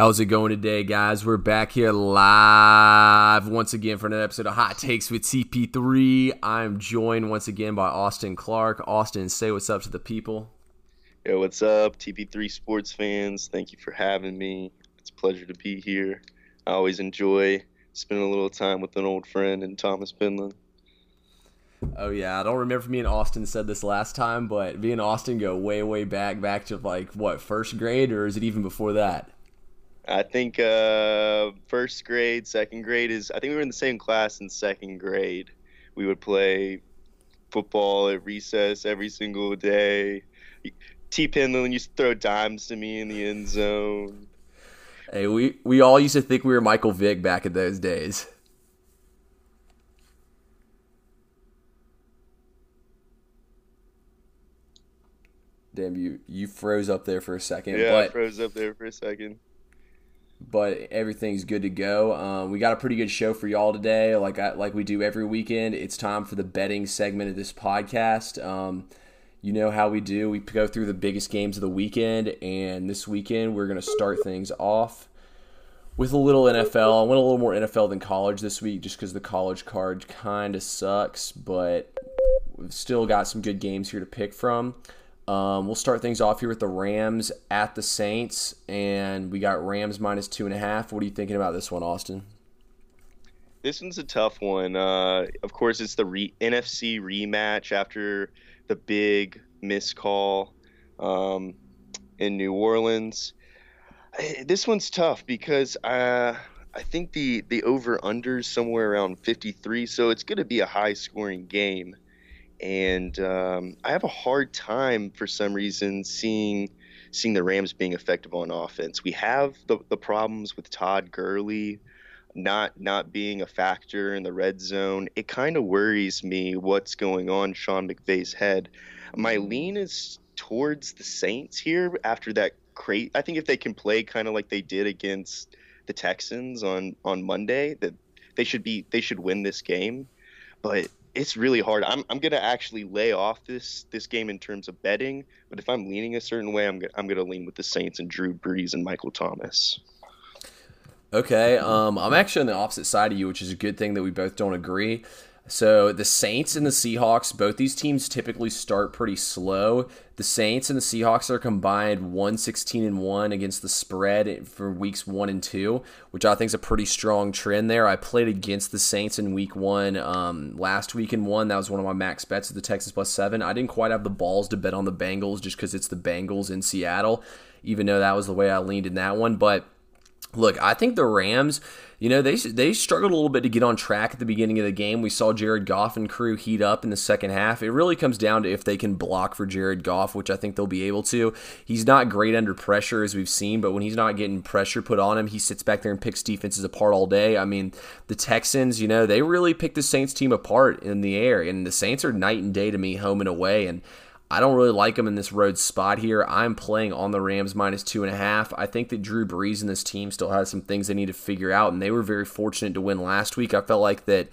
How's it going today, guys? We're back here live once again for another episode of Hot Takes with TP3. I'm joined once again by Austin Clark. Austin, say what's up to the people. Yo, what's up, TP3 sports fans? Thank you for having me. It's a pleasure to be here. I always enjoy spending a little time with an old friend and Thomas Penland. Oh yeah, I don't remember if me and Austin said this last time, but me and Austin go way, way back, back to like what first grade, or is it even before that? I think uh, first grade, second grade is. I think we were in the same class in second grade. We would play football at recess every single day. T. Penland used to throw dimes to me in the end zone. Hey, we we all used to think we were Michael Vick back in those days. Damn you! You froze up there for a second. Yeah, but... I froze up there for a second but everything's good to go. Um, we got a pretty good show for y'all today, like I, like we do every weekend. It's time for the betting segment of this podcast. Um, you know how we do. We go through the biggest games of the weekend, and this weekend we're going to start things off with a little NFL. I went a little more NFL than college this week, just because the college card kind of sucks, but we've still got some good games here to pick from. Um, we'll start things off here with the Rams at the Saints, and we got Rams minus two and a half. What are you thinking about this one, Austin? This one's a tough one. Uh, of course, it's the re- NFC rematch after the big miss call um, in New Orleans. This one's tough because uh, I think the the over under is somewhere around 53, so it's going to be a high scoring game and um, I have a hard time for some reason seeing seeing the Rams being effective on offense. We have the, the problems with Todd Gurley not not being a factor in the red zone. It kind of worries me what's going on Sean McVay's head. My lean is towards the Saints here after that crate. I think if they can play kind of like they did against the Texans on on Monday, that they should be they should win this game. But it's really hard. I'm, I'm gonna actually lay off this this game in terms of betting, but if I'm leaning a certain way, I'm gonna, I'm gonna lean with the Saints and Drew Brees and Michael Thomas. Okay, um, I'm actually on the opposite side of you, which is a good thing that we both don't agree. So the Saints and the Seahawks, both these teams typically start pretty slow. The Saints and the Seahawks are combined 116 and 1 against the spread for weeks 1 and 2, which I think is a pretty strong trend there. I played against the Saints in week 1 um, last week and 1. That was one of my max bets at the Texans plus 7. I didn't quite have the balls to bet on the Bengals just cuz it's the Bengals in Seattle, even though that was the way I leaned in that one, but Look, I think the Rams, you know, they they struggled a little bit to get on track at the beginning of the game. We saw Jared Goff and crew heat up in the second half. It really comes down to if they can block for Jared Goff, which I think they'll be able to. He's not great under pressure as we've seen, but when he's not getting pressure put on him, he sits back there and picks defenses apart all day. I mean, the Texans, you know, they really picked the Saints team apart in the air, and the Saints are night and day to me home and away and I don't really like them in this road spot here. I'm playing on the Rams minus two and a half. I think that Drew Brees and this team still has some things they need to figure out, and they were very fortunate to win last week. I felt like that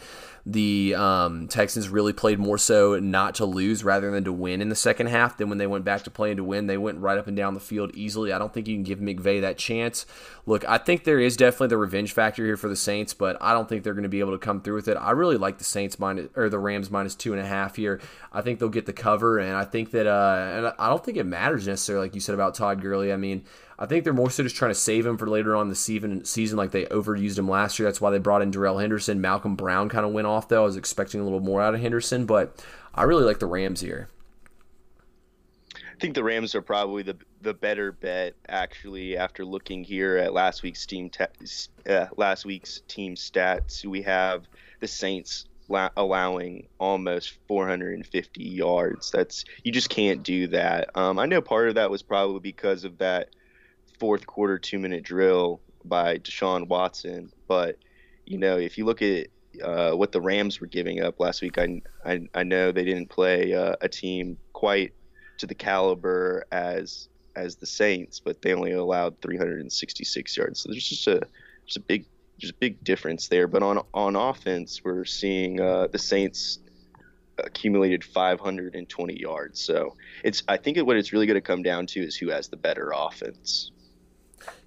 the um, Texans really played more so not to lose rather than to win in the second half. Then when they went back to playing to win, they went right up and down the field easily. I don't think you can give McVay that chance. Look, I think there is definitely the revenge factor here for the Saints, but I don't think they're going to be able to come through with it. I really like the Saints minus or the Rams minus two and a half here. I think they'll get the cover, and I think that uh, and I don't think it matters necessarily, like you said about Todd Gurley. I mean. I think they're more so just trying to save him for later on the season, like they overused him last year. That's why they brought in Darrell Henderson. Malcolm Brown kind of went off, though. I was expecting a little more out of Henderson, but I really like the Rams here. I think the Rams are probably the the better bet actually after looking here at last week's team uh, last week's team stats. We have the Saints la- allowing almost 450 yards. That's you just can't do that. Um, I know part of that was probably because of that fourth quarter two minute drill by Deshaun Watson. But you know, if you look at uh, what the Rams were giving up last week, I I, I know they didn't play uh, a team quite to the caliber as as the Saints, but they only allowed 366 yards. So there's just a just a big just a big difference there. But on on offense, we're seeing uh, the Saints accumulated 520 yards. So it's I think what it's really going to come down to is who has the better offense.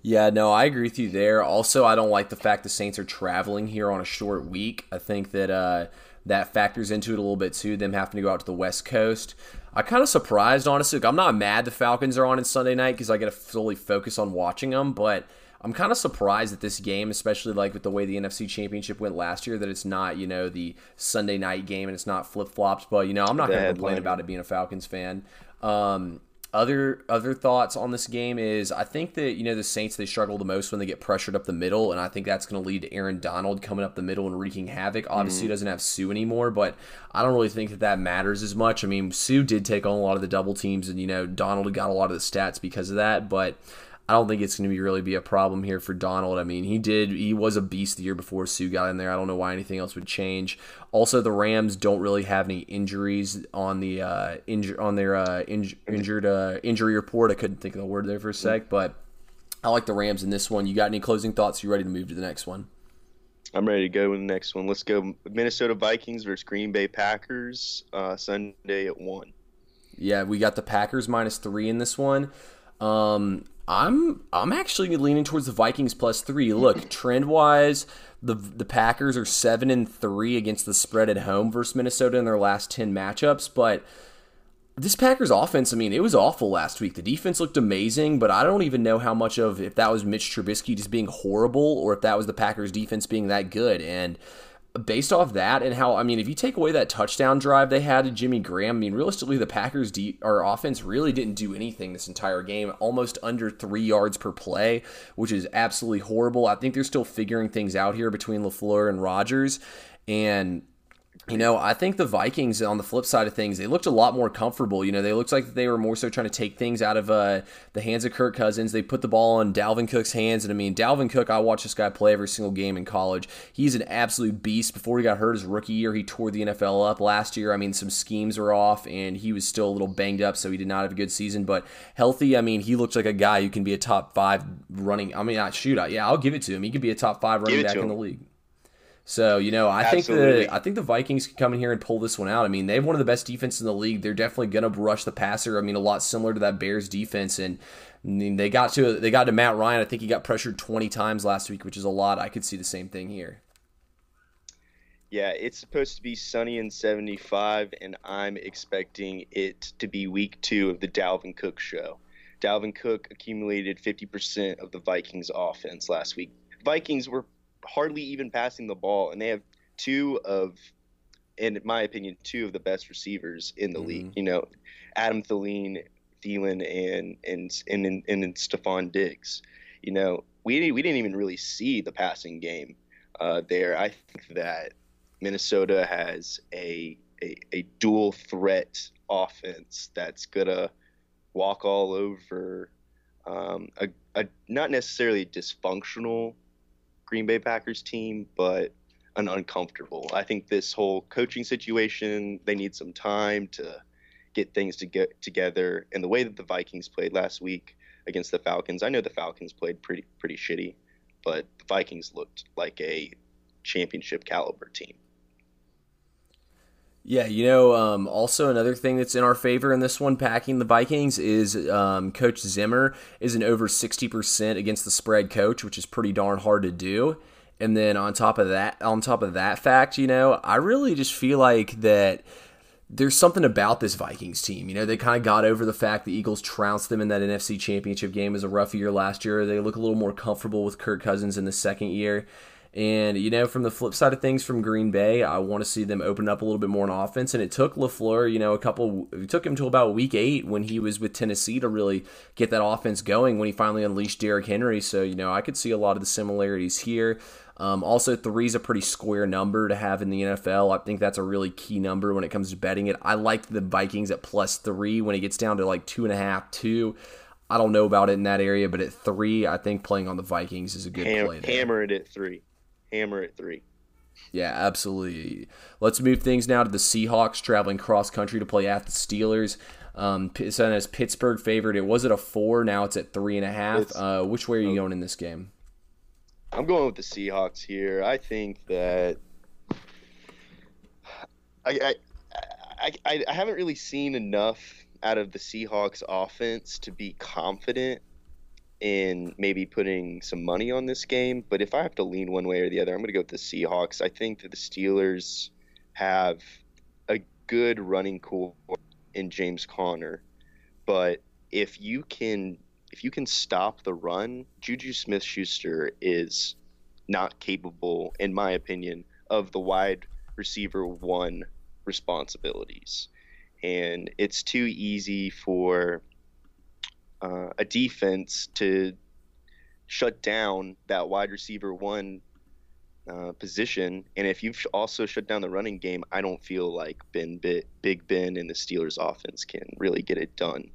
Yeah, no, I agree with you there. Also, I don't like the fact the Saints are traveling here on a short week. I think that uh, that factors into it a little bit too. Them having to go out to the West Coast. I kind of surprised, honestly. I'm not mad the Falcons are on in Sunday night because I get to fully focus on watching them, but I'm kind of surprised at this game, especially like with the way the NFC Championship went last year, that it's not you know the Sunday night game and it's not flip flops. But you know, I'm not going to complain about it being a Falcons fan. Um, other other thoughts on this game is I think that you know the Saints they struggle the most when they get pressured up the middle, and I think that's going to lead to Aaron Donald coming up the middle and wreaking havoc. Obviously, mm-hmm. doesn't have Suh anymore, but I don't really think that that matters as much. I mean, Suh did take on a lot of the double teams, and you know Donald got a lot of the stats because of that, but I don't think it's going to be really be a problem here for Donald. I mean, he did he was a beast the year before Suh got in there. I don't know why anything else would change. Also, the Rams don't really have any injuries on the uh, on their uh, inj- injured uh, injury report. I couldn't think of the word there for a sec, but I like the Rams in this one. You got any closing thoughts? You ready to move to the next one? I'm ready to go in the next one. Let's go Minnesota Vikings versus Green Bay Packers uh, Sunday at one. Yeah, we got the Packers minus three in this one. Um, I'm I'm actually leaning towards the Vikings plus three. Look, trend wise, the the Packers are seven and three against the spread at home versus Minnesota in their last ten matchups, but this Packers offense, I mean, it was awful last week. The defense looked amazing, but I don't even know how much of if that was Mitch Trubisky just being horrible or if that was the Packers defense being that good. And based off that and how I mean, if you take away that touchdown drive they had to Jimmy Graham, I mean, realistically, the Packers' deep or offense really didn't do anything this entire game. Almost under three yards per play, which is absolutely horrible. I think they're still figuring things out here between LaFleur and Rodgers, and you know, I think the Vikings on the flip side of things, they looked a lot more comfortable. You know, they looked like they were more so trying to take things out of uh, the hands of Kirk Cousins. They put the ball on Dalvin Cook's hands, and I mean, Dalvin Cook, I watched this guy play every single game in college. He's an absolute beast. Before he got hurt his rookie year, he tore the NFL up. Last year, I mean, some schemes were off, and he was still a little banged up, so he did not have a good season. But healthy, I mean, he looks like a guy who can be a top five running. I mean, shoot, yeah, I'll give it to him. He could be a top five running back in the league. So you know, I Absolutely. think the I think the Vikings can come in here and pull this one out. I mean, they have one of the best defenses in the league. They're definitely going to rush the passer. I mean, a lot similar to that Bears defense, and I mean, they got to they got to Matt Ryan. I think he got pressured twenty times last week, which is a lot. I could see the same thing here. Yeah, it's supposed to be sunny and 75, and I'm expecting it to be week two of the Dalvin Cook show. Dalvin Cook accumulated 50% of the Vikings offense last week. Vikings were hardly even passing the ball, and they have two of, in my opinion, two of the best receivers in the mm-hmm. league. You know, Adam Thielen, Thielen, and and and and, and Stefon Diggs. You know, we we didn't even really see the passing game uh, there. I think that Minnesota has a, a a dual threat offense that's gonna walk all over um, a, a not necessarily dysfunctional Green Bay Packers team, but an uncomfortable. I think this whole coaching situation, they need some time to get things to get together. And the way that the Vikings played last week against the Falcons, I know the Falcons played pretty pretty shitty, but the Vikings looked like a championship caliber team. Yeah, you know, um, also another thing that's in our favor in this one, packing the Vikings, is um, Coach Zimmer is an over 60% against the spread coach, which is pretty darn hard to do. And then on top of that, on top of that fact, you know, I really just feel like that there's something about this Vikings team. You know, they kind of got over the fact the Eagles trounced them in that NFC Championship game as a rough year last year. They look a little more comfortable with Kirk Cousins in the second year. And, you know, from the flip side of things from Green Bay, I want to see them open up a little bit more on offense. And it took LaFleur, you know, a couple, it took him to about week eight when he was with Tennessee to really get that offense going when he finally unleashed Derrick Henry. So, you know, I could see a lot of the similarities here. Um, also, three is a pretty square number to have in the NFL. I think that's a really key number when it comes to betting it. I like the Vikings at plus three when it gets down to like two and a half, two. I don't know about it in that area, but at three, I think playing on the Vikings is a good Ham- play. There. Hammer it at three hammer at three. Yeah, absolutely. Let's move things now to the Seahawks traveling cross country to play at the Steelers. Um, Son as Pittsburgh favored. It was at a four. Now it's at three and a half. Uh, which way are you going in this game? I'm going with the Seahawks here. I think that I I, I, I haven't really seen enough out of the Seahawks offense to be confident in maybe putting some money on this game, but if I have to lean one way or the other, I'm going to go with the Seahawks. I think that the Steelers have a good running corps in James Conner, but if you can if you can stop the run, Juju Smith-Schuster is not capable, in my opinion, of the wide receiver one responsibilities, and it's too easy for uh, a defense to shut down that wide receiver one uh, position. And if you've also shut down the running game, I don't feel like Ben Bit, Big Ben and the Steelers offense can really get it done.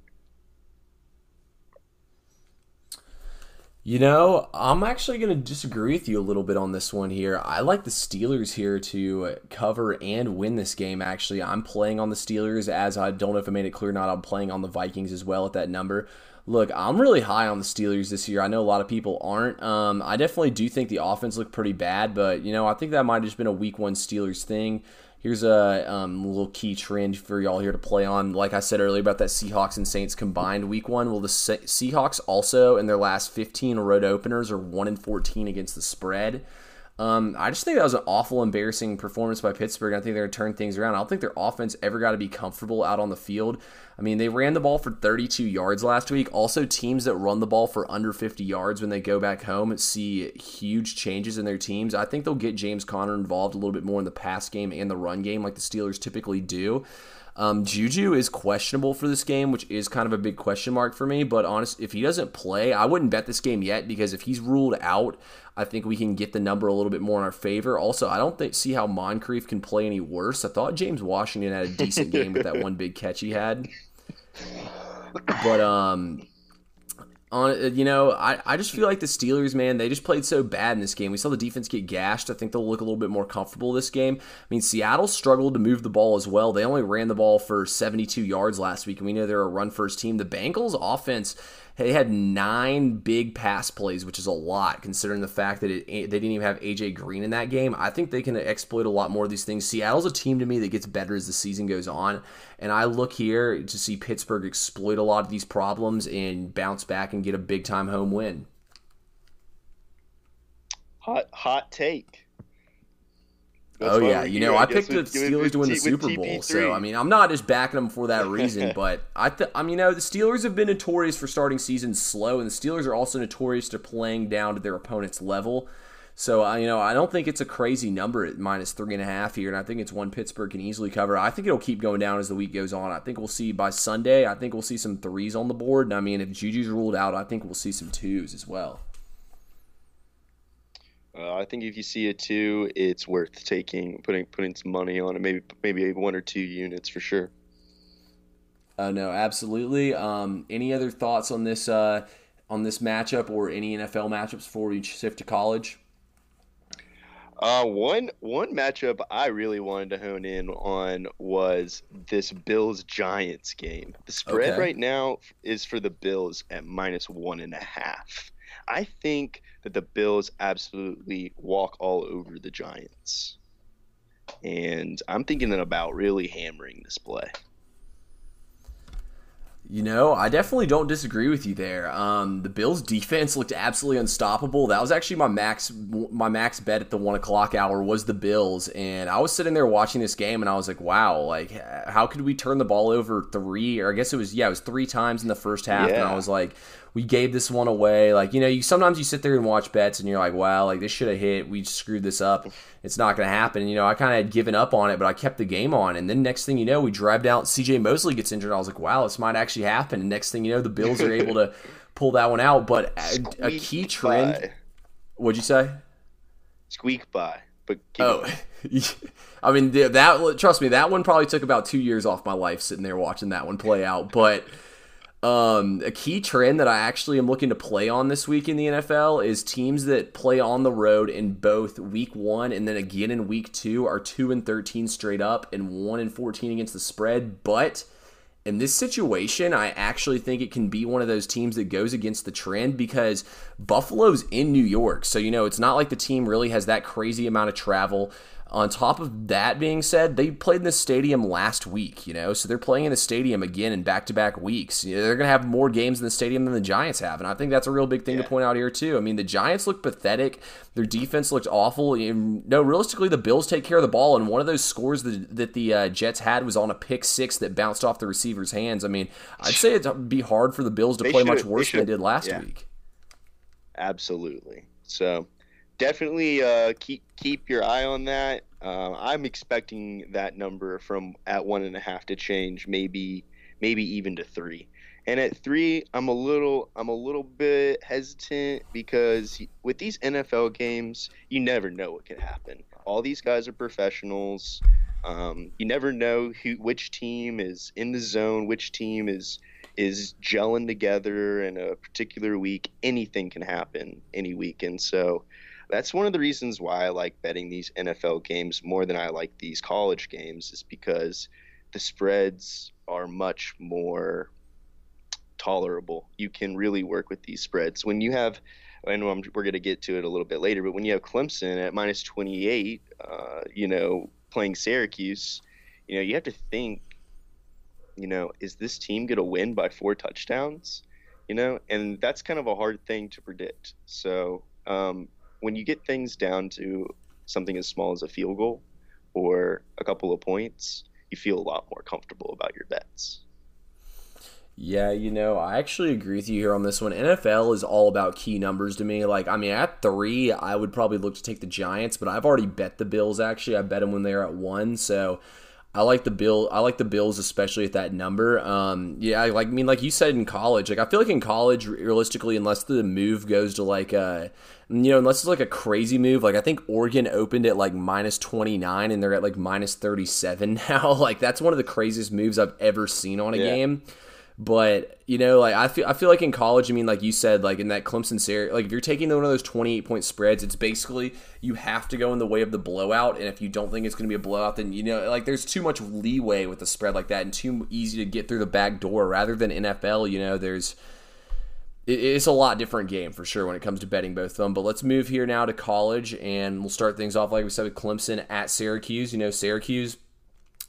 You know, I'm actually going to disagree with you a little bit on this one here. I like the Steelers here to cover and win this game, actually. I'm playing on the Steelers, as I don't know if I made it clear or not. I'm playing on the Vikings as well at that number. Look, I'm really high on the Steelers this year. I know a lot of people aren't. Um, I definitely do think the offense looked pretty bad, but you know, I think that might have just been a week one Steelers thing. Here's a um, little key trend for y'all here to play on. Like I said earlier about that Seahawks and Saints combined week one. Well, the Seahawks also in their last 15 road openers are one and 14 against the spread. Um, I just think that was an awful, embarrassing performance by Pittsburgh. I think they're going to turn things around. I don't think their offense ever got to be comfortable out on the field. I mean, they ran the ball for 32 yards last week. Also, teams that run the ball for under 50 yards when they go back home see huge changes in their teams. I think they'll get James Conner involved a little bit more in the pass game and the run game like the Steelers typically do. Um, Juju is questionable for this game, which is kind of a big question mark for me. But honest, if he doesn't play, I wouldn't bet this game yet because if he's ruled out, I think we can get the number a little bit more in our favor. Also, I don't think, see how Moncrief can play any worse. I thought James Washington had a decent game with that one big catch he had. But um, on uh, you know, I, I just feel like the Steelers, man, they just played so bad in this game. We saw the defense get gashed. I think they'll look a little bit more comfortable this game. I mean, Seattle struggled to move the ball as well. They only ran the ball for 72 yards last week, and we know they're a run first team. The Bengals offense they had nine big pass plays, which is a lot considering the fact that it, they didn't even have AJ Green in that game. I think they can exploit a lot more of these things. Seattle's a team to me that gets better as the season goes on, and I look here to see Pittsburgh exploit a lot of these problems and bounce back and get a big time home win. Hot hot take. That's oh yeah, you know I picked the Steelers to win the Super Bowl, so I mean I'm not just backing them for that reason, but I th- I mean you know the Steelers have been notorious for starting seasons slow, and the Steelers are also notorious to playing down to their opponent's level. So I you know I don't think it's a crazy number at minus three and a half here, and I think it's one Pittsburgh can easily cover. I think it'll keep going down as the week goes on. I think we'll see by Sunday. I think we'll see some threes on the board, and I mean if Juju's ruled out, I think we'll see some twos as well. Uh, I think if you see a two, it's worth taking, putting putting some money on it. Maybe maybe one or two units for sure. Uh, no, absolutely. Um, any other thoughts on this uh, on this matchup or any NFL matchups before we shift to college? Uh, one one matchup I really wanted to hone in on was this Bills Giants game. The spread okay. right now is for the Bills at minus one and a half. I think that the Bills absolutely walk all over the Giants. And I'm thinking about really hammering this play. You know, I definitely don't disagree with you there. Um, the Bills' defense looked absolutely unstoppable. That was actually my max my max bet at the one o'clock hour was the Bills, and I was sitting there watching this game, and I was like, "Wow, like how could we turn the ball over three? Or I guess it was yeah, it was three times in the first half." Yeah. And I was like, we gave this one away. Like, you know, you sometimes you sit there and watch bets and you're like, wow, like this should have hit. We screwed this up. It's not going to happen. And, you know, I kind of had given up on it, but I kept the game on. And then next thing you know, we drive down. CJ Mosley gets injured. I was like, wow, this might actually happen. And next thing you know, the Bills are able to pull that one out. But a, a key trend. By. What'd you say? Squeak by. But oh, I mean that. Trust me, that one probably took about two years off my life sitting there watching that one play out. But um, a key trend that I actually am looking to play on this week in the NFL is teams that play on the road in both week one and then again in week two are 2 and 13 straight up and 1 and 14 against the spread. But in this situation, I actually think it can be one of those teams that goes against the trend because Buffalo's in New York. So, you know, it's not like the team really has that crazy amount of travel. On top of that being said, they played in the stadium last week, you know, so they're playing in the stadium again in back to back weeks. You know, they're going to have more games in the stadium than the Giants have. And I think that's a real big thing yeah. to point out here, too. I mean, the Giants look pathetic. Their defense looked awful. no, realistically, the Bills take care of the ball. And one of those scores that, that the uh, Jets had was on a pick six that bounced off the receiver's hands. I mean, I'd say it'd be hard for the Bills to they play much worse than they did last yeah. week. Absolutely. So definitely uh, keep keep your eye on that. Uh, I'm expecting that number from at one and a half to change, maybe maybe even to three. And at three, I'm a little I'm a little bit hesitant because with these NFL games, you never know what can happen. All these guys are professionals. Um, you never know who which team is in the zone, which team is is gelling together in a particular week. Anything can happen any week, and so that's one of the reasons why I like betting these NFL games more than I like these college games is because the spreads are much more tolerable. You can really work with these spreads. When you have, know we're going to get to it a little bit later, but when you have Clemson at minus 28, uh, you know, playing Syracuse, you know, you have to think, you know, is this team going to win by four touchdowns? You know, and that's kind of a hard thing to predict. So, um, when you get things down to something as small as a field goal or a couple of points, you feel a lot more comfortable about your bets. Yeah, you know, I actually agree with you here on this one. NFL is all about key numbers to me. Like, I mean, at three, I would probably look to take the Giants, but I've already bet the Bills. Actually, I bet them when they're at one. So I like the bill. I like the Bills, especially at that number. Um, yeah, I like I mean, like you said in college. Like I feel like in college, realistically, unless the move goes to like a, uh, you know, unless it's like a crazy move. Like I think Oregon opened at like minus twenty nine, and they're at like minus thirty seven now. like that's one of the craziest moves I've ever seen on a yeah. game. But you know, like I feel, I feel like in college, I mean, like you said, like in that Clemson series, like if you're taking one of those 28 point spreads, it's basically you have to go in the way of the blowout, and if you don't think it's going to be a blowout, then you know, like there's too much leeway with the spread like that, and too easy to get through the back door. Rather than NFL, you know, there's it's a lot different game for sure when it comes to betting both of them. But let's move here now to college, and we'll start things off like we said with Clemson at Syracuse. You know, Syracuse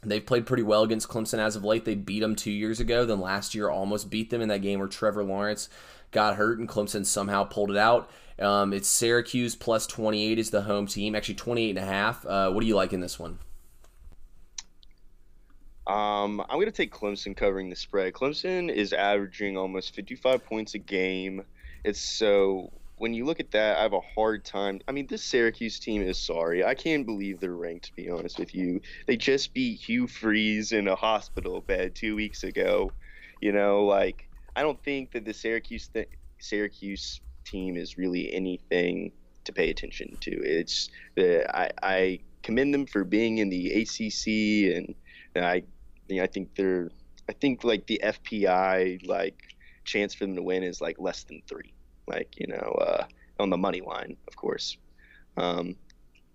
They've played pretty well against Clemson as of late. They beat them two years ago. Then last year almost beat them in that game where Trevor Lawrence got hurt and Clemson somehow pulled it out. Um, it's Syracuse plus 28 is the home team. Actually, 28 and a half. Uh, what do you like in this one? Um, I'm going to take Clemson covering the spread. Clemson is averaging almost 55 points a game. It's so when you look at that, I have a hard time. I mean, this Syracuse team is sorry. I can't believe they're ranked, to be honest with you. They just beat Hugh Freeze in a hospital bed two weeks ago. You know, like, I don't think that the Syracuse, th- Syracuse team is really anything to pay attention to. It's the I, I commend them for being in the ACC, and, and I, you know, I think they're, I think like the FPI like chance for them to win is like less than three like you know uh, on the money line, of course. Um,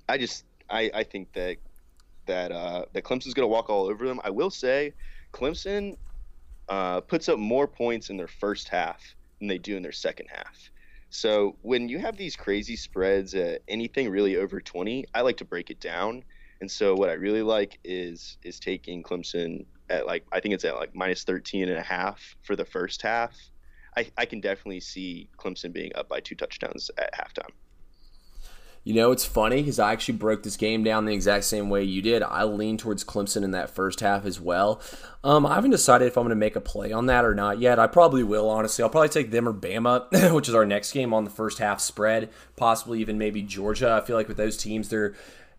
I just I, I think that that uh, that Clemson's going to walk all over them. I will say, Clemson uh, puts up more points in their first half than they do in their second half. So when you have these crazy spreads at anything really over 20, I like to break it down. And so what I really like is is taking Clemson at like I think it's at like minus 13 and a half for the first half I, I can definitely see Clemson being up by two touchdowns at halftime. You know, it's funny because I actually broke this game down the exact same way you did. I lean towards Clemson in that first half as well. Um, I haven't decided if I'm going to make a play on that or not yet. I probably will, honestly. I'll probably take them or Bama, which is our next game on the first half spread. Possibly even maybe Georgia. I feel like with those teams, they're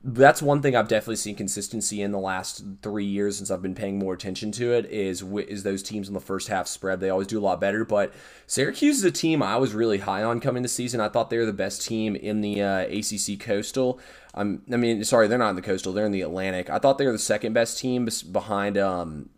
that's one thing I've definitely seen consistency in the last three years since I've been paying more attention to it is is those teams in the first half spread. They always do a lot better. But Syracuse is a team I was really high on coming this season. I thought they were the best team in the uh, ACC Coastal. I mean, sorry, they're not in the Coastal. They're in the Atlantic. I thought they were the second best team behind um,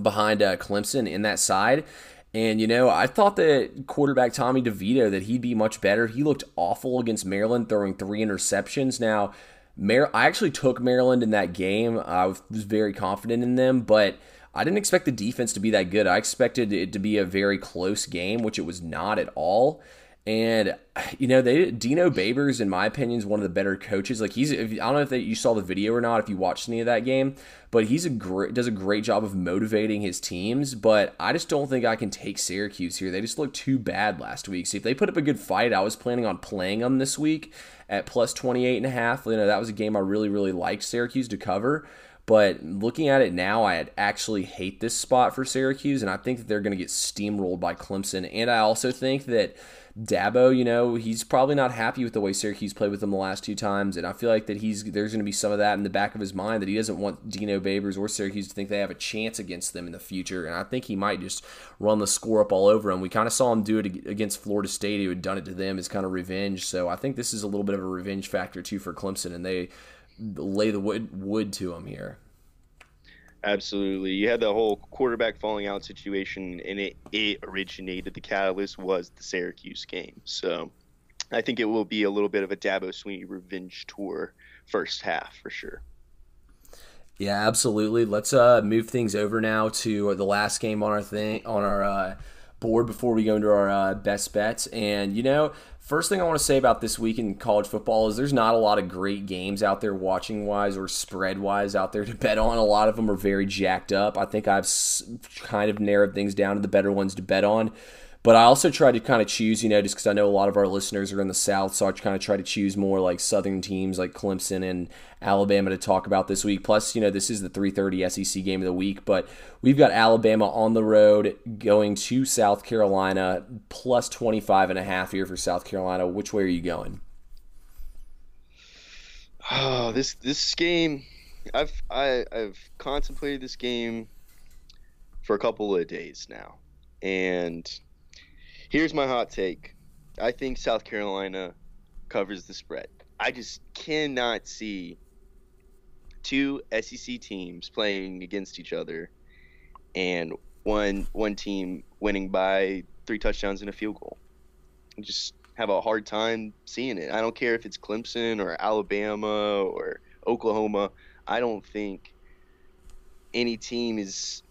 behind uh, Clemson in that side. And you know, I thought that quarterback Tommy DeVito that he'd be much better. He looked awful against Maryland, throwing three interceptions. Now Mar- I actually took Maryland in that game. I was very confident in them, but I didn't expect the defense to be that good. I expected it to be a very close game, which it was not at all. And you know, they Dino Babers, in my opinion, is one of the better coaches. Like he's, if, I don't know if they, you saw the video or not, if you watched any of that game, but he's a great, does a great job of motivating his teams. But I just don't think I can take Syracuse here. They just looked too bad last week. So if they put up a good fight, I was planning on playing them this week at plus 28 and a half. You know, that was a game I really, really liked Syracuse to cover. But looking at it now, I actually hate this spot for Syracuse, and I think that they're going to get steamrolled by Clemson. And I also think that Dabo, you know, he's probably not happy with the way Syracuse played with them the last two times, and I feel like that he's there's going to be some of that in the back of his mind that he doesn't want Dino Babers or Syracuse to think they have a chance against them in the future, and I think he might just run the score up all over them. We kind of saw him do it against Florida State, who had done it to them as kind of revenge. So I think this is a little bit of a revenge factor too for Clemson, and they lay the wood wood to him here. Absolutely. You had the whole quarterback falling out situation, and it, it originated, the catalyst was the Syracuse game. So I think it will be a little bit of a Dabo Swinney revenge tour first half for sure. Yeah, absolutely. Let's uh, move things over now to the last game on our thing on our uh, board before we go into our uh, best bets. And you know, First thing I want to say about this week in college football is there's not a lot of great games out there watching wise or spread wise out there to bet on. A lot of them are very jacked up. I think I've kind of narrowed things down to the better ones to bet on. But I also try to kind of choose, you know, just because I know a lot of our listeners are in the South, so I kind of try to choose more like Southern teams like Clemson and Alabama to talk about this week. Plus, you know, this is the 3:30 SEC game of the week, but we've got Alabama on the road going to South Carolina plus 25 and a half here for South Carolina. Which way are you going? Oh, this this game, I've I, I've contemplated this game for a couple of days now, and Here's my hot take. I think South Carolina covers the spread. I just cannot see two SEC teams playing against each other and one one team winning by three touchdowns and a field goal. I just have a hard time seeing it. I don't care if it's Clemson or Alabama or Oklahoma. I don't think any team is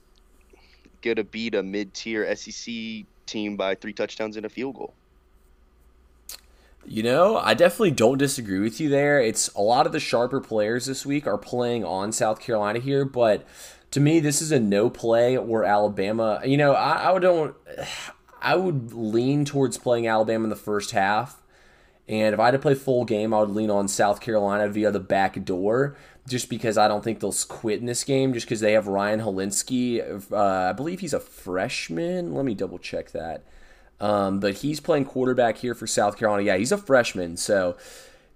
going to beat a mid-tier SEC team by three touchdowns and a field goal. You know, I definitely don't disagree with you there. It's a lot of the sharper players this week are playing on South Carolina here, but to me, this is a no play or Alabama. You know, I, I don't. I would lean towards playing Alabama in the first half, and if I had to play full game, I would lean on South Carolina via the back door just because I don't think they'll quit in this game, just because they have Ryan Hilinski. Uh, I believe he's a freshman. Let me double check that. Um, but he's playing quarterback here for South Carolina. Yeah, he's a freshman. So,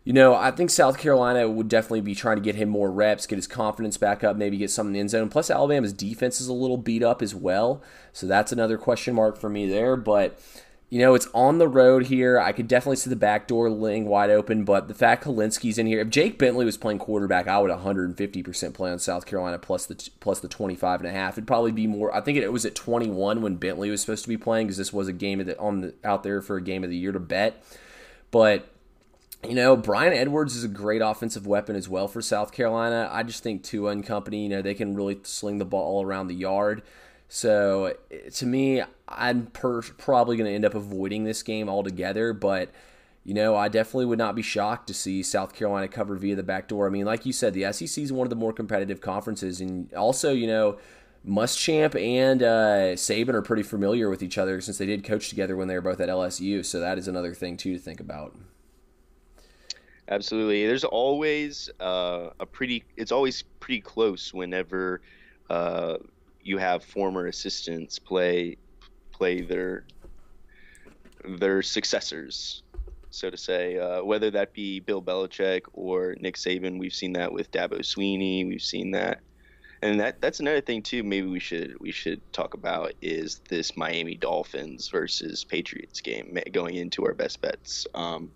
you know, I think South Carolina would definitely be trying to get him more reps, get his confidence back up, maybe get some in the end zone. Plus, Alabama's defense is a little beat up as well. So that's another question mark for me there. But you know, it's on the road here. I could definitely see the back door laying wide open, but the fact Hilinski's in here, if Jake Bentley was playing quarterback, I would 150% play on South Carolina plus the plus the 25 and a half. It'd probably be more. I think it was at 21 when Bentley was supposed to be playing because this was a game of the, on the, out there for a game of the year to bet. But you know, Bryan Edwards is a great offensive weapon as well for South Carolina. I just think Tua and company, you know, they can really sling the ball around the yard. So to me, I'm per- probably going to end up avoiding this game altogether. But you know, I definitely would not be shocked to see South Carolina cover via the back door. I mean, like you said, the SEC is one of the more competitive conferences, and also, you know. Muschamp and uh, Saban are pretty familiar with each other since they did coach together when they were both at LSU. So that is another thing too to think about. Absolutely, there's always uh, a pretty. It's always pretty close whenever uh, you have former assistants play play their their successors, so to say, uh, whether that be Bill Belichick or Nick Saban. We've seen that with Dabo Swinney. We've seen that, and that that's another thing too. Maybe we should we should talk about is this Miami Dolphins versus Patriots game going into our best bets. Um,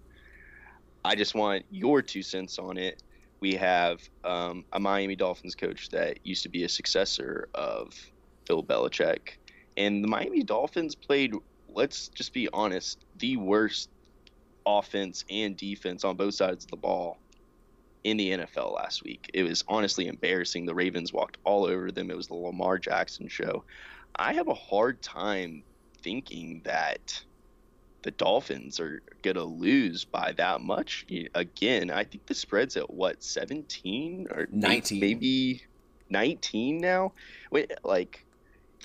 I just want your two cents on it we have um, a Miami Dolphins coach that used to be a successor of Bill Belichick. And the Miami Dolphins played, let's just be honest, the worst offense and defense on both sides of the ball in the NFL last week. It was honestly embarrassing. The Ravens walked all over them. It was the Lamar Jackson show. I have a hard time thinking that the Dolphins are gonna lose by that much again. I think the spread's at what 17 or 19, maybe 19 now. Wait, like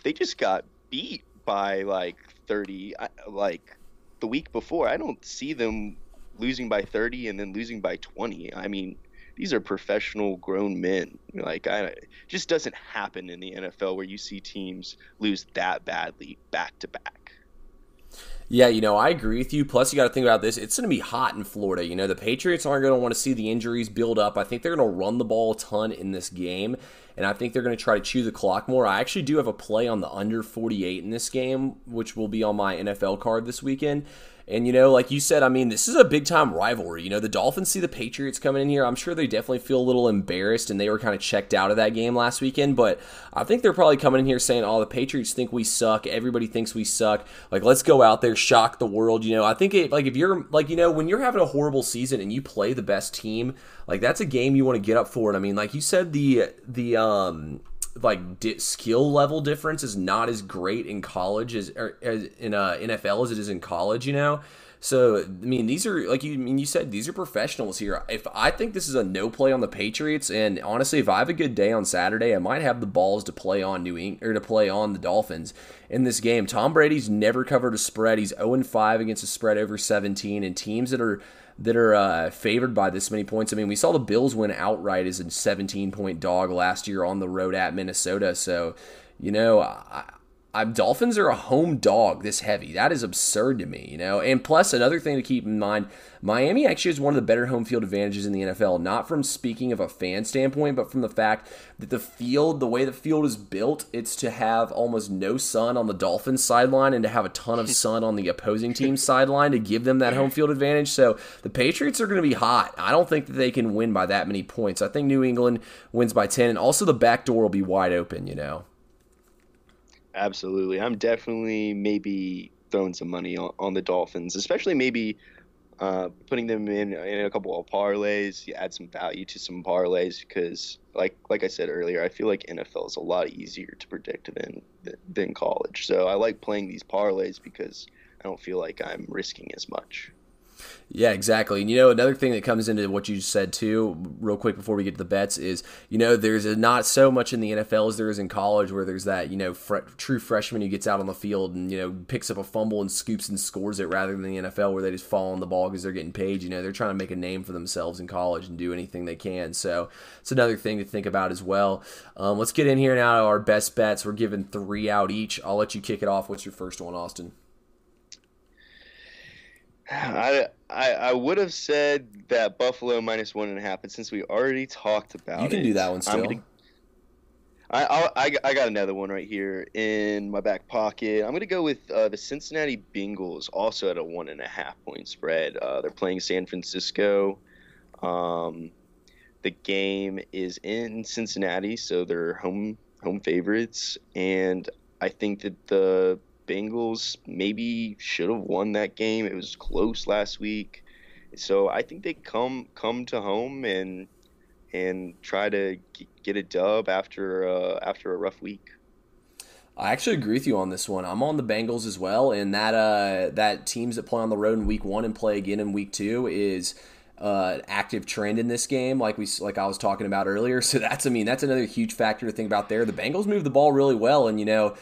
they just got beat by like 30, like the week before. I don't see them losing by 30 and then losing by 20. I mean, these are professional grown men. Like I just doesn't happen in the NFL where you see teams lose that badly back to back. Yeah, you know, I agree with you. Plus, you got to think about this. It's going to be hot in Florida. You know, the Patriots aren't going to want to see the injuries build up. I think they're going to run the ball a ton in this game, and I think they're going to try to chew the clock more. I actually do have a play on the under 48 in this game, which will be on my NFL card this weekend. And, you know, like you said, I mean, this is a big time rivalry. You know, the Dolphins see the Patriots coming in here. I'm sure they definitely feel a little embarrassed and they were kind of checked out of that game last weekend. But I think they're probably coming in here saying, oh, the Patriots think we suck. Everybody thinks we suck. Like, let's go out there, shock the world. You know, I think it, like, if you're, like, you know, when you're having a horrible season and you play the best team, like, that's a game you want to get up for. And I mean, like you said, the, the, like di- skill level difference is not as great in college as, or, as in uh, NFL as it is in college. You know, so I mean these are like you I mean you said these are professionals here. If I think this is a no play on the Patriots, and honestly, if I have a good day on Saturday, I might have the balls to play on New England or to play on the Dolphins in this game. Tom Brady's never covered a spread. He's 0 5 against a spread over 17, and teams that are that are uh, favored by this many points. I mean, we saw the Bills win outright as a 17 point dog last year on the road at Minnesota. So, you know, I, I'm, Dolphins are a home dog this heavy. That is absurd to me, you know. And plus, another thing to keep in mind Miami actually has one of the better home field advantages in the NFL, not from speaking of a fan standpoint, but from the fact that the field, the way the field is built, it's to have almost no sun on the Dolphins sideline and to have a ton of sun on the opposing team's sideline to give them that home field advantage. So the Patriots are going to be hot. I don't think that they can win by that many points. I think New England wins by 10, and also the back door will be wide open, you know. Absolutely. I'm definitely maybe throwing some money on, on the Dolphins, especially maybe uh, putting them in in a couple of parlays. You add some value to some parlays because, like like I said earlier, I feel like NFL is a lot easier to predict than than college. So I like playing these parlays because I don't feel like I'm risking as much. Yeah, exactly. And you know, another thing that comes into what you said too, real quick before we get to the bets, is you know, there's not so much in the NFL as there is in college, where there's that you know fr- true freshman who gets out on the field and you know picks up a fumble and scoops and scores it, rather than the NFL where they just fall on the ball because they're getting paid. You know, they're trying to make a name for themselves in college and do anything they can. So it's another thing to think about as well. Um, let's get in here now to our best bets. We're giving three out each. I'll let you kick it off. What's your first one, Austin? I, I, I would have said that Buffalo minus one and a half, but since we already talked about you can it, do that one still. Gonna, I, I, I got another one right here in my back pocket. I'm going to go with uh, the Cincinnati Bengals, also at a one and a half point spread. Uh, they're playing San Francisco. Um, the game is in Cincinnati, so they're home home favorites, and I think that the Bengals maybe should have won that game. It was close last week, so I think they come come to home and and try to get a dub after uh, after a rough week. I actually agree with you on this one. I'm on the Bengals as well, and that uh, that teams that play on the road in week one and play again in week two is uh, active trend in this game, like we like I was talking about earlier. So that's I mean that's another huge factor to think about there. The Bengals move the ball really well, and you know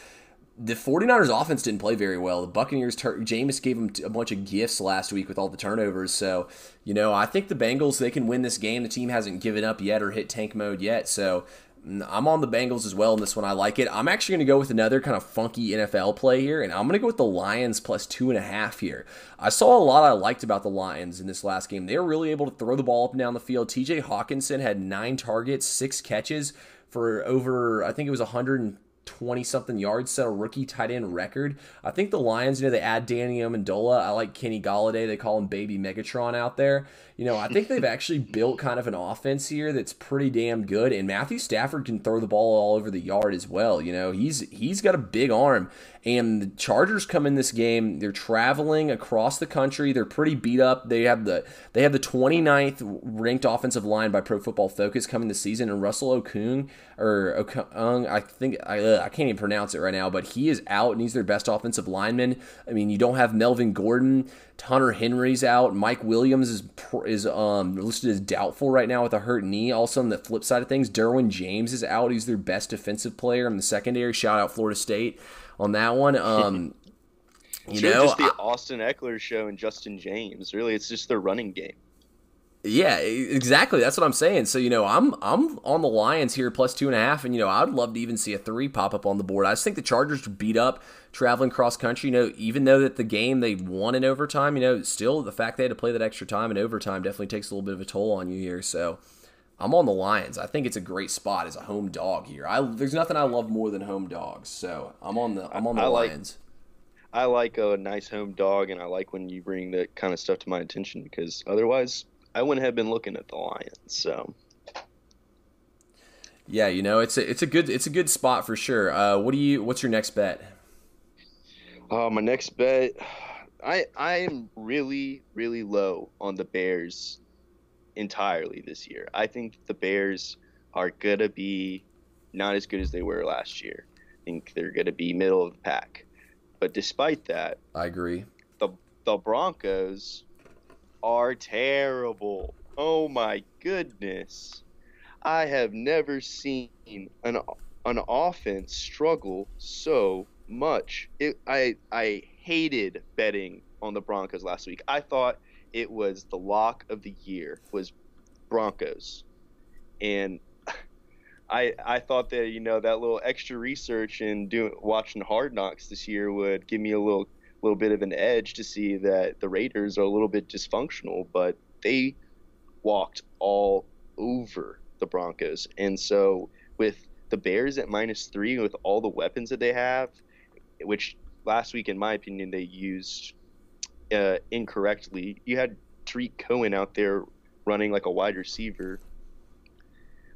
the 49ers offense didn't play very well. The Buccaneers, tur- Jameis gave them a bunch of gifts last week with all the turnovers. So, you know, I think the Bengals, they can win this game. The team hasn't given up yet or hit tank mode yet. So mm, I'm on the Bengals as well in this one. I like it. I'm actually going to go with another kind of funky NFL play here, and I'm going to go with the Lions plus two and a half here. I saw a lot I liked about the Lions in this last game. They were really able to throw the ball up and down the field. TJ Hockenson had nine targets, six catches for over, I think it was 100. 20 something yards, set a rookie tight end record. I think the Lions, you know, they add Danny Amendola. I like Kenny Golladay. They call him Baby Megatron out there. You know, I think they've actually built kind of an offense here that's pretty damn good. And Matthew Stafford can throw the ball all over the yard as well. You know, he's he's got a big arm. And the Chargers come in this game. They're traveling across the country. They're pretty beat up. They have the they have the 29th ranked offensive line by Pro Football Focus coming this season. And Russell Okung or Okung, I think I I can't even pronounce it right now, but he is out and he's their best offensive lineman. I mean, you don't have Melvin Gordon, Hunter Henry's out, Mike Williams is is um, listed as doubtful right now with a hurt knee. Also on the flip side of things, Derwin James is out. He's their best defensive player in the secondary. Shout out Florida State on that one. Um, you know, just the I, Austin Ekeler show and Justin James. Really, it's just their running game. Yeah, exactly. That's what I'm saying. So you know, I'm I'm on the Lions here plus two and a half, and you know, I'd love to even see a three pop up on the board. I just think the Chargers beat up traveling cross country. You know, even though that the game they won in overtime, you know, still the fact they had to play that extra time in overtime definitely takes a little bit of a toll on you here. So I'm on the Lions. I think it's a great spot as a home dog here. I there's nothing I love more than home dogs. So I'm on the I'm on the I Lions. Like, I like a nice home dog, and I like when you bring that kind of stuff to my attention because otherwise I wouldn't have been looking at the Lions. So. Yeah, you know it's a it's a good it's a good spot for sure. Uh, what do you? What's your next bet? Uh, my next bet, I I am really really low on the Bears entirely this year. I think the Bears are gonna be not as good as they were last year. I think they're gonna be middle of the pack. But despite that, I agree. The the Broncos are terrible. Oh my goodness. I have never seen an an offense struggle so much. It, I I hated betting on the Broncos last week. I thought it was the lock of the year was Broncos. And I I thought that you know that little extra research and doing watching Hard Knocks this year would give me a little little bit of an edge to see that the Raiders are a little bit dysfunctional, but they walked all over the Broncos. And so with the Bears at minus three, with all the weapons that they have, which last week, in my opinion, they used uh, incorrectly, you had Tarik Cohen out there running like a wide receiver.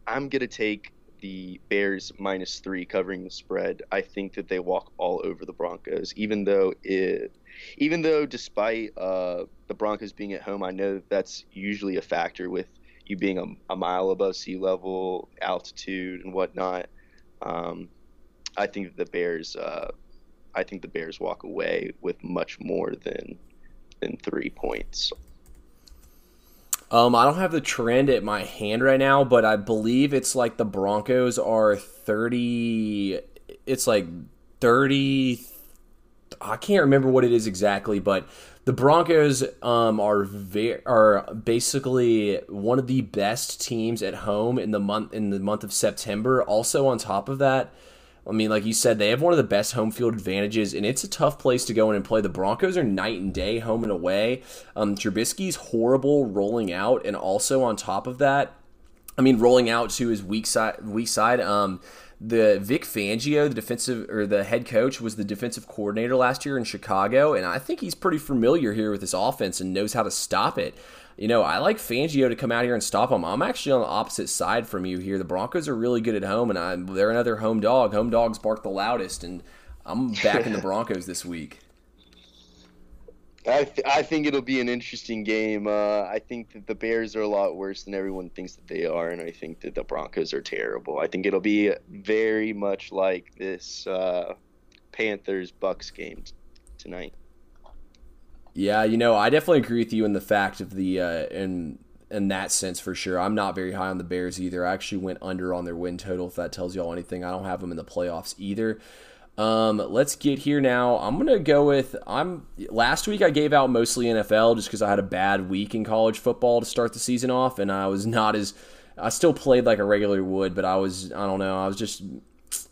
I'm going to take the Bears minus three covering the spread. I think that they walk all over the Broncos, even though it, even though despite uh, the Broncos being at home, I know that that's usually a factor with you being a, a mile above sea level, altitude, and whatnot. Um, I think the Bears, uh, I think the Bears walk away with much more than than three points. Um, I don't have the trend at my hand right now, but I believe it's like the Broncos are 30. It's like 30. I can't remember what it is exactly, but the Broncos um, are very, are basically one of the best teams at home in the month in the month of September. Also, on top of that, I mean, like you said, they have one of the best home field advantages, and it's a tough place to go in and play. The Broncos are night and day, home and away. Um, Trubisky's horrible rolling out, and also on top of that, I mean, rolling out to his weak side. Weak side. Um, the Vic Fangio, the defensive or the head coach, was the defensive coordinator last year in Chicago, and I think he's pretty familiar here with this offense and knows how to stop it you know, I like Fangio to come out here and stop them. I'm actually on the opposite side from you here. The Broncos are really good at home, and I, they're another home dog. Home dogs bark the loudest, and I'm backing the Broncos this week. I, th- I think it'll be an interesting game. Uh, I think that the Bears are a lot worse than everyone thinks that they are, and I think that the Broncos are terrible. I think it'll be very much like this uh, Panthers Bucks game t- tonight. Yeah, you know, I definitely agree with you in the fact of the uh, in in that sense for sure. I'm not very high on the Bears either. I actually went under on their win total. If that tells y'all anything, I don't have them in the playoffs either. Um, let's get here now. I'm gonna go with I'm. Last week I gave out mostly NFL just because I had a bad week in college football to start the season off, and I was not as. I still played like a regular would, but I was I don't know. I was just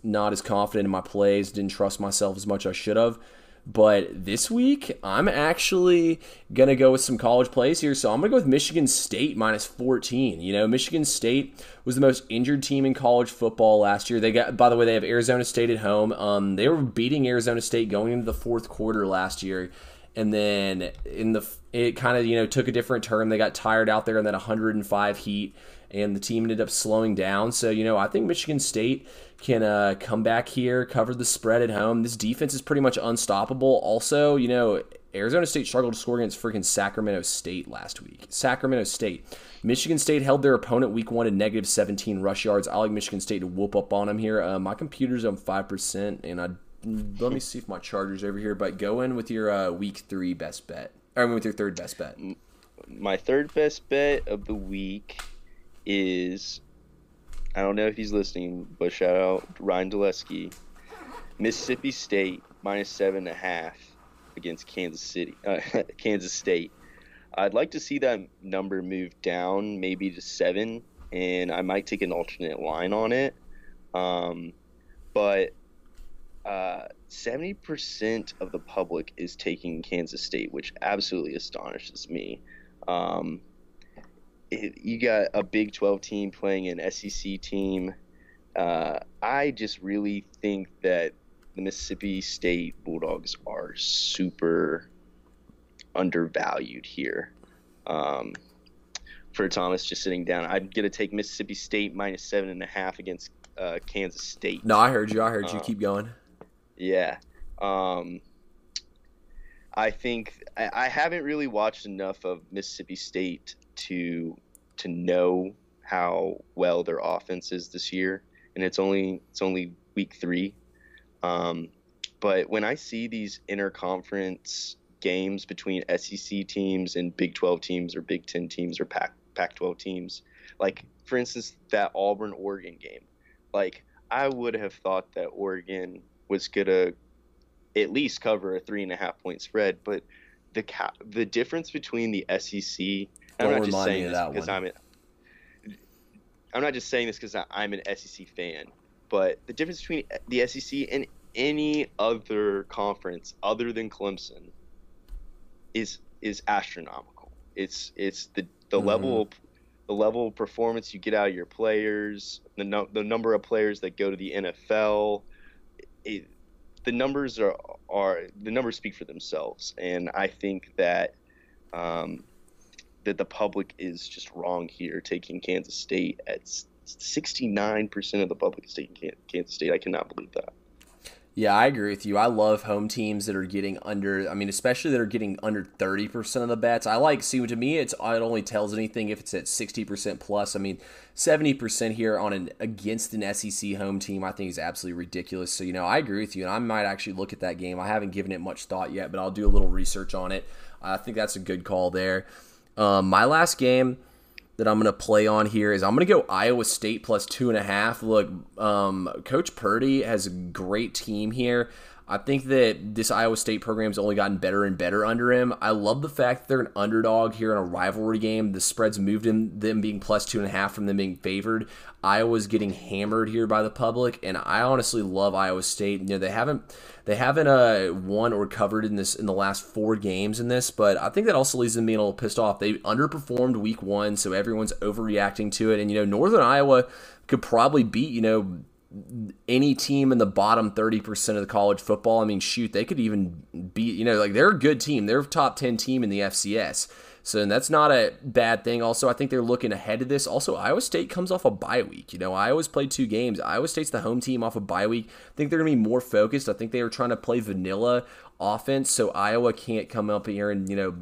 not as confident in my plays. Didn't trust myself as much as I should have. But this week, I'm actually going to go with some college plays here. So I'm going to go with Michigan State minus 14. You know, Michigan State was the most injured team in college football last year. They got, by the way, they have Arizona State at home. Um, they were beating Arizona State going into the fourth quarter last year. And then in the, it kind of, you know, took a different turn. They got tired out there in that 105 heat and the team ended up slowing down. So, you know, I think Michigan State can uh, come back here, cover the spread at home. This defense is pretty much unstoppable. Also, you know, Arizona State struggled to score against freaking Sacramento State last week. Sacramento State. Michigan State held their opponent week one at negative 17 rush yards. I like Michigan State to whoop up on them here. Uh, my computer's on 5%, and I let me see if my charger's over here, but go in with your uh, week three best bet. Or with your third best bet. My third best bet of the week is I don't know if he's listening, but shout out Ryan Dulesky. Mississippi State minus seven and a half against Kansas City, uh, Kansas State. I'd like to see that number move down, maybe to seven, and I might take an alternate line on it. Um, but uh, seventy percent of the public is taking Kansas State, which absolutely astonishes me. Um, you got a Big Twelve team playing an SEC team. Uh, I just really think that the Mississippi State Bulldogs are super undervalued here. Um, for Thomas just sitting down, I'm gonna take Mississippi State minus seven and a half against uh, Kansas State. No, I heard you. I heard you. Um, Keep going. Yeah. Um, I think I, I haven't really watched enough of Mississippi State to to know how well their offense is this year, and it's only it's only week three. Um, but when I see these interconference games between SEC teams and Big 12 teams or Big 10 teams or Pac Pac 12 teams, like for instance that Auburn Oregon game, like I would have thought that Oregon was gonna at least cover a three and a half point spread, but the ca- the difference between the SEC. I'm not just saying this because. I'm. A, I'm not just saying this because I'm an SEC fan, but the difference between the SEC and any other conference other than Clemson is is astronomical. It's it's the the mm-hmm. level of the level of performance you get out of your players, the no, the number of players that go to the NFL. It, the numbers are are the numbers speak for themselves, and I think that um, that the public is just wrong here, taking Kansas State at 69% of the public is taking Kansas State. I cannot believe that. Yeah, I agree with you. I love home teams that are getting under. I mean, especially that are getting under thirty percent of the bets. I like. See, to me, it's it only tells anything if it's at sixty percent plus. I mean, seventy percent here on an against an SEC home team, I think is absolutely ridiculous. So you know, I agree with you, and I might actually look at that game. I haven't given it much thought yet, but I'll do a little research on it. I think that's a good call there. Um, my last game that I'm going to play on here is I'm going to go Iowa State plus two and a half. Look, um, Coach Purdy has a great team here. I think that this Iowa State program's only gotten better and better under him. I love the fact that they're an underdog here in a rivalry game. The spread's moved in them being plus two and a half from them being favored. Iowa's getting hammered here by the public, and I honestly love Iowa State. You know they haven't they haven't uh, won or covered in this in the last four games in this, but I think that also leaves them being a little pissed off. They underperformed week one, so everyone's overreacting to it. And you know Northern Iowa could probably beat you know any team in the bottom 30% of the college football. I mean, shoot, they could even beat, you know, like they're a good team. They're a top 10 team in the FCS. So that's not a bad thing. Also, I think they're looking ahead of this. Also, Iowa State comes off a bye week. You know, Iowa's played two games. Iowa State's the home team off a bye week. I think they're going to be more focused. I think they are trying to play vanilla offense, so Iowa can't come up here and, you know,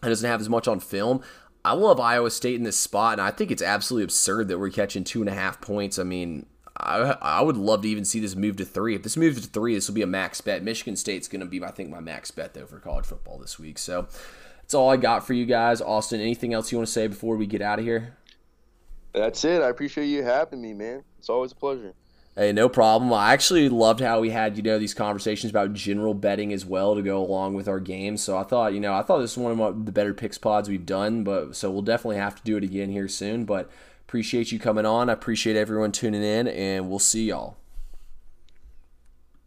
doesn't have as much on film. I love Iowa State in this spot, and I think it's absolutely absurd that we're catching two and a half points. I mean, I, I would love to even see this move to three. If this moves to three, this will be a max bet. Michigan State's going to be, I think, my max bet though for college football this week. So that's all I got for you guys. Austin, anything else you want to say before we get out of here? That's it. I appreciate you having me, man. It's always a pleasure. Hey, no problem. I actually loved how we had, you know, these conversations about general betting as well to go along with our games. So I thought, you know, I thought this was one of the better picks pods we've done, but so we'll definitely have to do it again here soon. But Appreciate you coming on. I appreciate everyone tuning in, and we'll see y'all.